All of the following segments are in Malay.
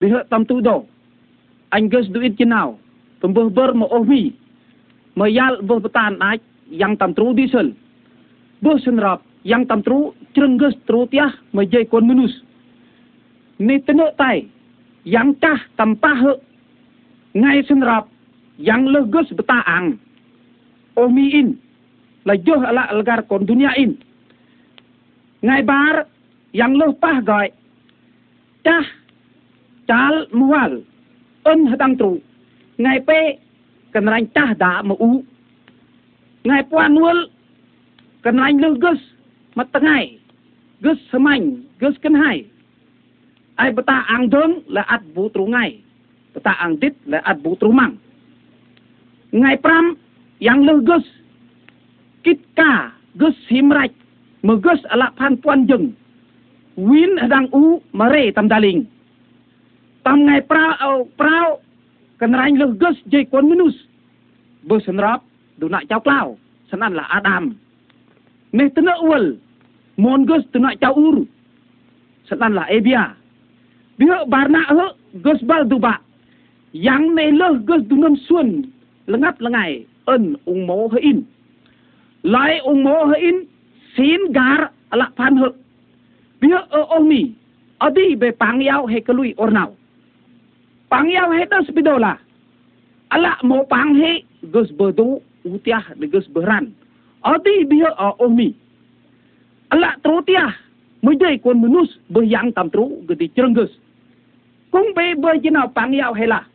Biha tam tu do. Anggus duit jenau. Pembuh ber mo ohmi. Mayal buh betan aj yang tam tru diesel. Buh senrap yang tam tru cerengges tru tiah majai kon menus. Ni tenuk tai. Yang tah tampah ngai senrap yang legus betaang. Ohmi in. Lajuh ala algar kon dunia in. Ngai bar yang lupa gọi. Tah chal mual. Ân hadang tru. Ngai pe kan rang tah da mu u. Ngai puan wul kan rang legus matengai. Gus semang, gus kan hai. Ai beta ang dong la at bu tru ngai. Beta ang dit la at bu tru mang. Ngai pram yang legus kit ka gus himraj megus ala pan puan jeng win hadang u mare tam daling tam ngai pra au prau. Kan rain legus je kon menus. Bo senrap du nak chau klau sanan la adam. Ne tena ul mon gus tu nak chau ur. Sanan la ebia dia barna he gus bal du ba yang ne le gus du nam suan. Lengat lengai. En ung mo he in. Lai ung mo he in sin gar ala pan he. Bia e omi. Adi be pangyao he kalui ornau tas bidola ala mo pang he gus bedu utiah de gus beran. Adi bia e omi. Ala trutiah mujai kon menus be yang tam tru gedi cerenggus. Kung be be jina pangyao he la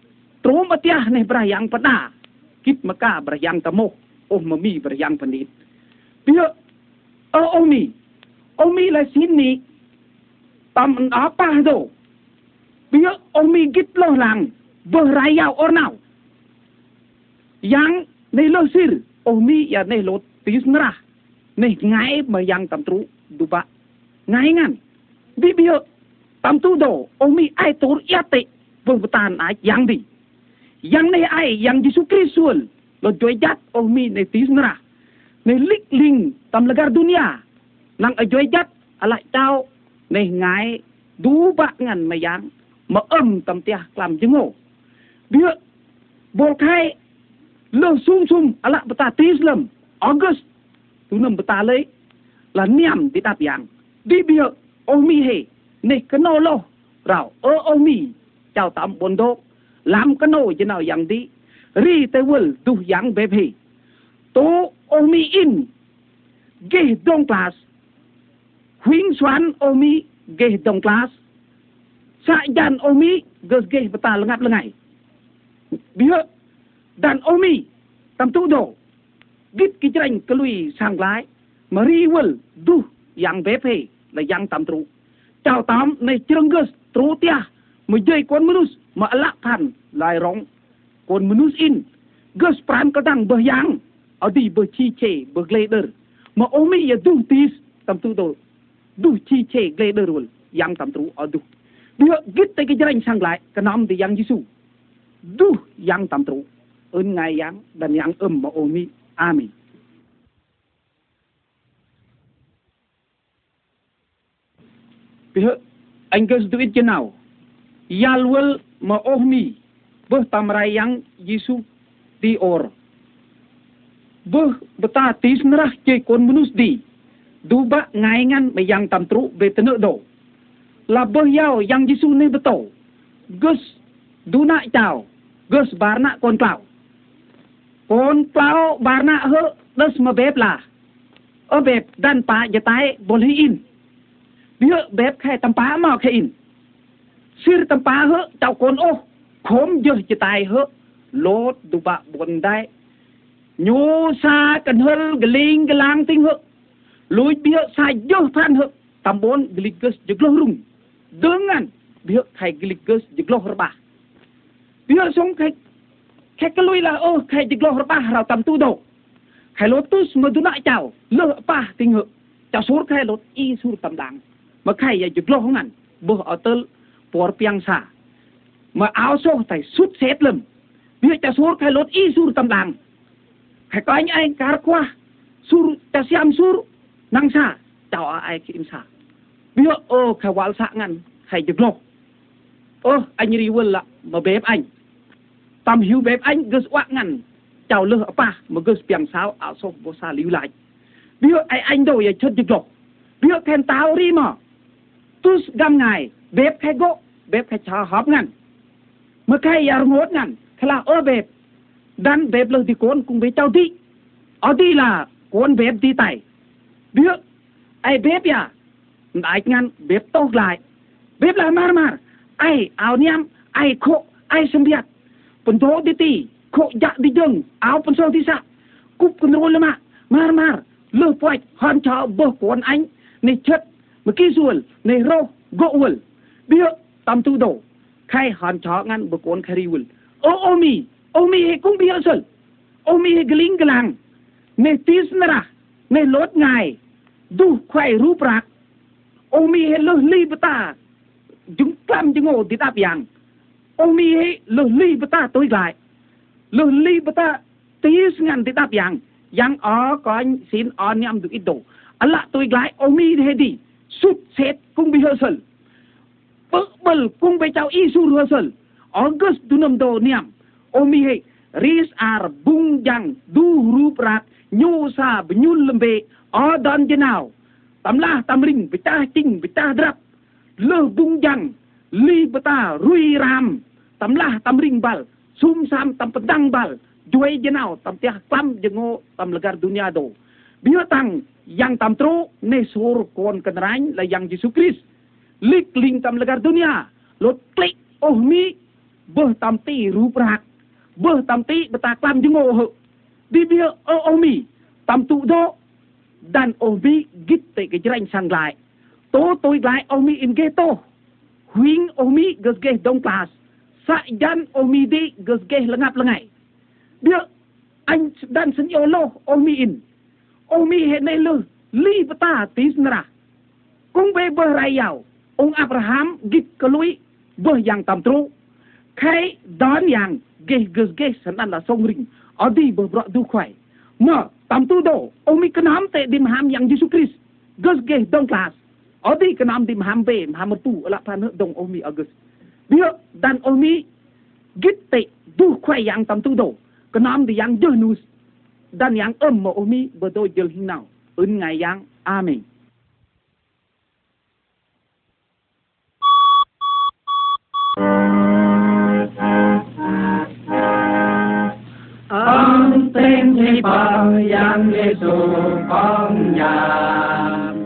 tru matiah ne bra yang pada kit maka bra yang tamoh oh mami bra yang pandit bia e omi. Omi la sini tam apa tu? ia omigit lo lang beraya ornau yang nei lo sir omi ya nei lo tis nra nei ngay ma yang tam tru duba ngay ngan bi bi tam tu do omi ai tur ya te vung tan ai yang đi. Yang nei ai yang Yesus Kristus lo joyat omi nei tis nra nei lik ling tam lagar dunia. Nang joyat ala tao. Nei ngay du ba ngan ma yang mà âm tầm tia làm chứng ngộ bia bộ khai lơ sum sum à lạ bà august tu nằm bà ta lấy là niệm tí tạp yàng đi bia ông mi hề nè cái nô lô rào ơ ông mi chào tạm bồn đô làm cái nô chứ nào yàng đi ri tê vân tu yàng bê bê tố ông mi in ghê đông class huyến xoán ông oh mi ghê đông class Sak jan omi geus geus beta lengat lengai. Bia dan omi tamtu do. Git kijreng kelui sang lai mari wel yang bepe la yang tamtu. Cau tam nei jreng geus tru tiah mejei kon manus ma ala pan lai rong kon manus in geus pran kadang beh yang adi beh chi che beh leader ma omi ya duh tis tamtu do. duh chi che leader wel yang tamtu adu dia git te ke jrang sang lại ke nam di yang Yesus du yang tam tru ơn ngài yang dan yang em ma omi amin Pihak Angus duit jenau Yalwel ma ohmi Beh tamrai yang Yesus di or. Beh betatis nerah ke kon menus di duba ngaingan me yang tam tru do là bơ yao, yang jisu ne bơ tổ. Gus du na chào. Gus bar na con trào. Con trào bar na hơ dus mà bếp là. Ở bếp đan pa ya tai bol hi in. Bia bếp khai tam pa mà khai in. Sir tam pa hơ chào con ô. Khom dơ ya tai hơ lốt du ba bon dai nhô sa cần hơ geling gelang ting hơ lối bia sa dơ than hơ tam bon gligus jglorung dengan bia kai gligus jeglo herba bia song kai kai kelui lah oh kai jeglo herba rau tam tu do kai lotus meduna jau le pa tinghe ta sur kai lot i sur tam dang. Ma kai ya jeglo ngan bo otel por piang sa. Ma ao so tai sut set lem. Bia ta sur kai lot i sur tam dang. Kai kai ai kar kwa sur ta siam sur nang sa. Ta ai kim sa. Bia, ô, khai wal sa ngan khai de lộc ô, anh đi quên lạ, mà bếp anh. Tam hiu bếp anh gớt quạ ngăn. Chào lơ apa mà gớt piang sao ảo sông bố xa lưu lại. Bia, ai, anh đâu vậy chất dịch lộc bia giờ khen tao đi mà. Tus gam ngài, bếp khai gỗ, bếp khai chào họp ngăn. Mà khai yar ngốt ngăn, khai là ô bếp. Dan bếp lơ thì con cùng với cháu đi. Ở đi là con bếp đi tay. Bia, ai bếp ya đại ngăn, bếp tốt lại. Bếp là mar mar. Ai áo niam ai khô ai sembiat pento đi ti khô dạ đi dừng, áo phần sâu đi xa cúp con rô lama mar mar, lơ poit hoàn cho bơ con anh này chất, mà kia ruột, này rô, gỗ uल bia tam tu đổ. Khai hoàn cho ngăn bơ con khai uल ô ô mi ô mi he cũng bia sel ô mi he gling galang này tis nara này lót ngài. Du khoai rúp rạc. Ô mi he lơ li bata chúng tam chúng ngô thì đáp yang ông mi hệ lơ li bata tôi lại lơ li bata tis ngan thì đáp yang yang ở có xin nhầm được ít đồ Allah tôi lại ông mi thế đi sút xét cũng bị hơi sần bơ bel cũng bị cháu isu sần August du năm đồ niệm ông mi hệ ris ar bung yang du rup rat. Nyu sa benyul lembe. Ở dan jenau tamlah tamring betah ting betah drap. Lơ bung yang li bata rui ram. Tamlah tamring bal sum sam tam pedang bal. Juai jenau tam tiah klam jengo tam legar dunia do. Bio tang yang tam tro ne sur kon kenrain la yang Yesus Kris. Lik ling tam legar dunia. Lot klik oh mi beh tam ti ru prak beh tam ti beta klam jengo ho di bio oh, oh mi tam tu do dan oh mi git te ke jrain sang lai. To tôi lại ông mi in ghê to. Huynh ông mi gus ghê đông class sa jan ông mi đi gus ghê lengap lengai. Dia anh dan sen yo lo ông mi in. Ông mi he nei lu li bata tis nara kung be bơ rai yau ông abraham git kelui bơ yang tam tru. Khai don yang ghê gus ghê san an la song ring. Adi bơ bro du khoai mà tam tu do ông mi kenam te dim ham yang jesus christ gus ghê đông class Odi kenam di mahambe, mahamatu, alak panah dong omi agus. Dia dan omi gitte du kwai yang tam tu do. Kenam di yang jenus dan yang em omi bedo jel hinau. Un ngai yang amin. với phần giang Giêsu con nhà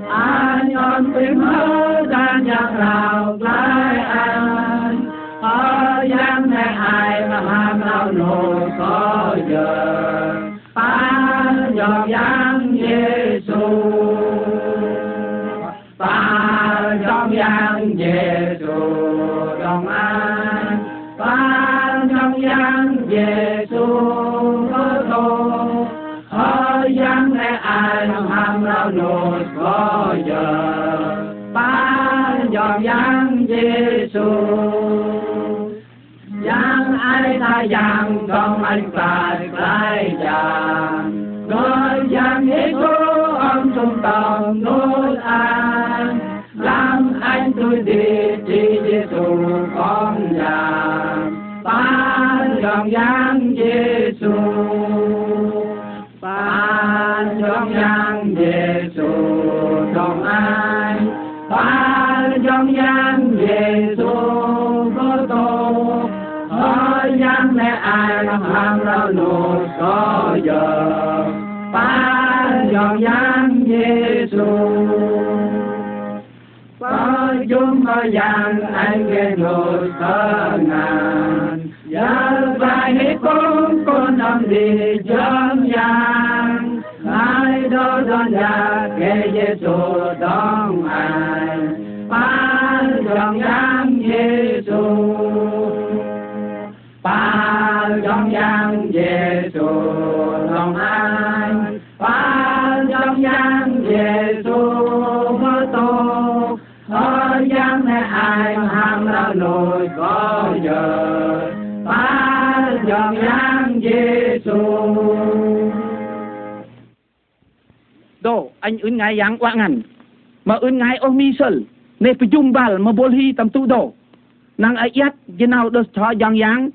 anh con tìm hứa ra nhạc nào lại anh ở giang này ai mà ham nào nổ có giờ ban nhỏ giang Giêsu ban nhỏ giang Giêsu đồng an ban nhỏ giang Giêsu sao nụt có giờ ban dòm giang Giêsu giang ai ta giang con anh ta lại giang người giang Giêsu ông trung tâm nốt an. Làm anh tôi đi chỉ Giêsu con già. Ban dòm giang Giêsu ban dòm giang Giêsu trong anh pan yong yang Giêsu có tôi ở yang mẹ ai làm ham ra nô có giờ. Pan yong yang Giêsu có chúng có yang anh nghe nô thơ ngàn. Giờ phải hết con con nằm đi chân yang nơi đó don ra kê giê xu đón ai ban dọn giam giê xu ban dọn giam giê xu đón ai ban dọn Giang giê xu mơ tô hơ giam mẹ ai ham ra nổi có giờ ban dọn giam giê xu anh un ngai yang wa ngan. Ma un ngai oh mi sel. Ne pejumbal ma bolhi tam tu do. nang ayat jenau dos cha yang yang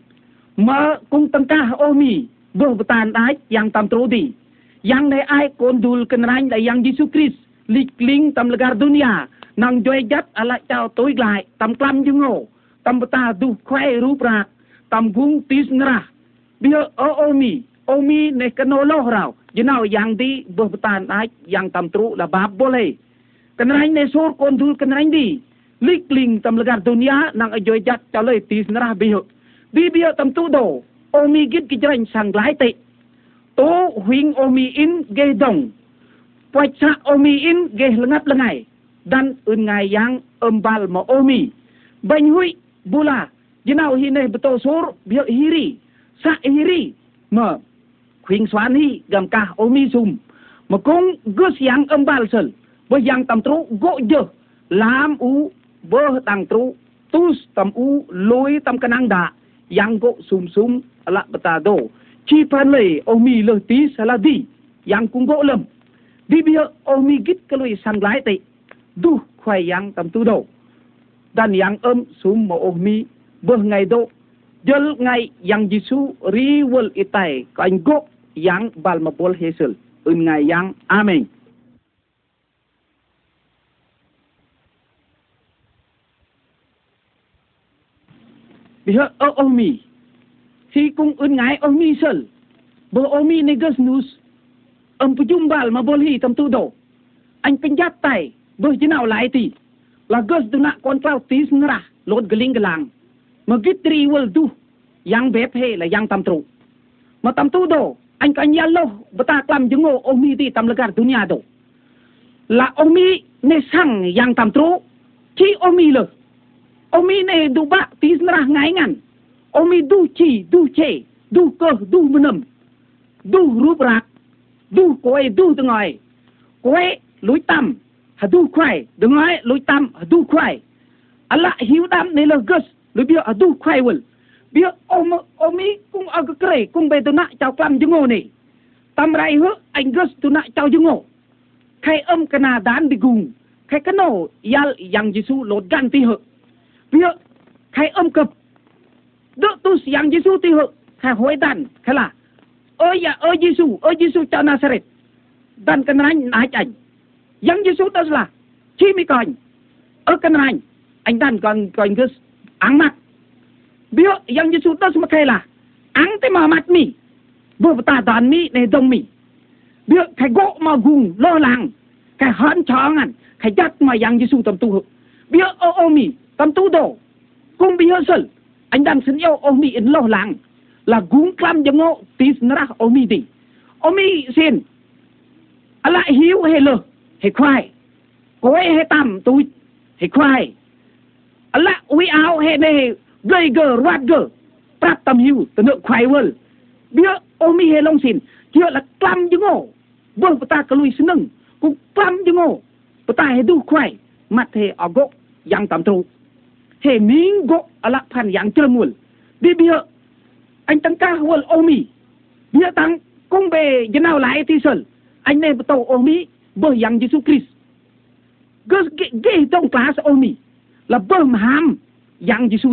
ma kung tengkah omi boh betan ai yang tam trudi yang ne ai kondul kenrain da yang Yesus Kris lik ling tam legar dunia nang joy jat ala chao tối lại tam klam jung ngô tam bata du khoe ru prak tam gung tis ngrah bia o omi omi ne kanolo rau jenau yang di boh betan ai yang tam tru la bab boleh. Kenrain ne sur kondul kenrain di Likling tam legar dunia, nang ajoy jat chalai tis nerah biho bi biho tam tu do, omi git kijrain sang lai te. To huing omi in ge dong. Puasa omi in ge lengat lengai. Dan un ngai yang embal ma omi. Ban hui, bula jinau hi ne beto sur biho hiri. Sa hiri, ma khuyên xoan gầm ca ka mi sum mà cũng gỡ siang âm ba sơn với yang tâm tru gỗ dơ làm u bơ tăng tru tus tâm u lôi tam kanang da yang gỗ sum sum la bata do chi pan lệ mi lơ tí sala đi, yang cung gỗ lầm. Đi bia mi git cái lôi sang lái tệ du khoai yang tâm tu đầu. Dan yang âm sum mà omi bơ ngày độ dơ ngày yang jisu riwal itai kan gỗ. Yang bal ma bol hesel un ngày yang amen biha o omi si kung un ngai omi sel. Bo omi negas nus. Am pujumbal ma bolhi tam tu do. Anh penjat tai bo jinau lai ti. La gas duna kontral tis ngra lot geling gelang. Ma gitri wal du yang bep he la yang tam tru. Ma tam tu do anh kan yalo beta klam jengo omi ti tam legar dunia do la omi ne sang yang tam tru chi omi le Omi ne du ba tis nrah ngai ngan. Omi du chi, du che, du cơ, du menem. Du rup rak. Du koe, du tengoi. Koe lối tam, ha du khoai. Tengoi lối tam, ha du khoai. Ala hiu dam ne le gus, lối bia ha du khoai wel. biết om om ý cũng ở cái cây cũng về tôi nãy chào clam chứ ngô này tam rai hứa anh gớt tôi nãy chào chứ ngô. Khai âm cái nà đán đi gùng, khai cái nổ, yal, yang jisu lột gan ti hự biết khai âm cập, đỡ tôi yang jisu ti hự khai hối đàn, khai là ơi ya dạ, ơi jisu ơi jisu cháu nasaret đàn cái nà anh nãy anh yang jisu đó là, chi mi còn ở cái nà anh anh đàn còn còn gớt ăn mặt biểu yang ji su ta sum kai la ang te ma mat mi bu ta dan mi ne dong mi biểu, cái go mà gung lo lang cái han chang an cái giấc mà yang ji su tam tu biểu o o mi tâm tu do cung bi hơ anh đang sinh yêu o mi in lo lang là gung clam jang o tis nra o mi đi. O mi sin ala à hiếu he lo he khoai cô ấy he tâm tu he khoai ala we out he này gây gờ roát gờ prat tam hiu tận khoai wal bia omi he long sin kia là klam jango bơ ta kalui seneng ku klam jango ta he du khoai mat he ago yang tam tu he minggo ala phan yang tremul di bia anh tăng ca wal omi. Bia tăng kung be jenau lai ti sel. Anh ne beto omi bo yang Jesus Christ. Gus ge ge tong class omi la bơm ham yang Jesus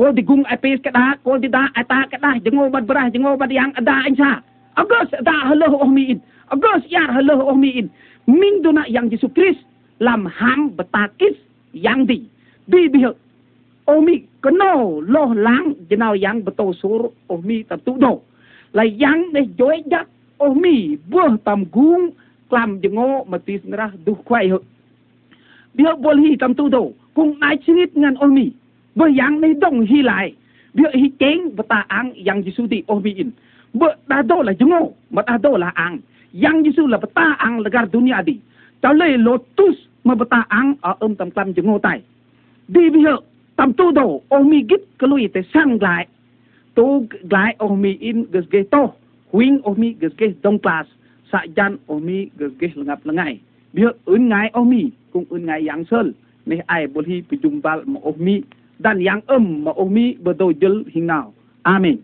ai ai ko di gung ai pes kada ko di da ata kada jengo bad berah jengo bad yang ada anh sa agos da halo agos yar halo omi in ming do na yang Jesus Christ lam ham betakis yang di. Di bi omi keno loh lang jenau yang betul sur omi tam tu do la yang buah tam gung klam jengo mati ngerah duh kwai ho tam tu kung nai chrit ngan omi bo yang ne dong hi lai dia hi keng bata ang yang jisu di omi in. Bo da do la jengo ma da do la ang yang jisu la bata ang legar dunia di tao le lotus ma bata ang a um tam tam jengo tai di bi tam tu do oh mi git kelui te sang glai tu glai oh mi in ges ge to huing oh mi ges ge dong klas sa jan oh mi ges ge lengap lengai biar un ngai oh mi kung un ngai yang sel ni ai boleh berjumpal ma oh mi dan yang em ma oh mi berdojel hingau amin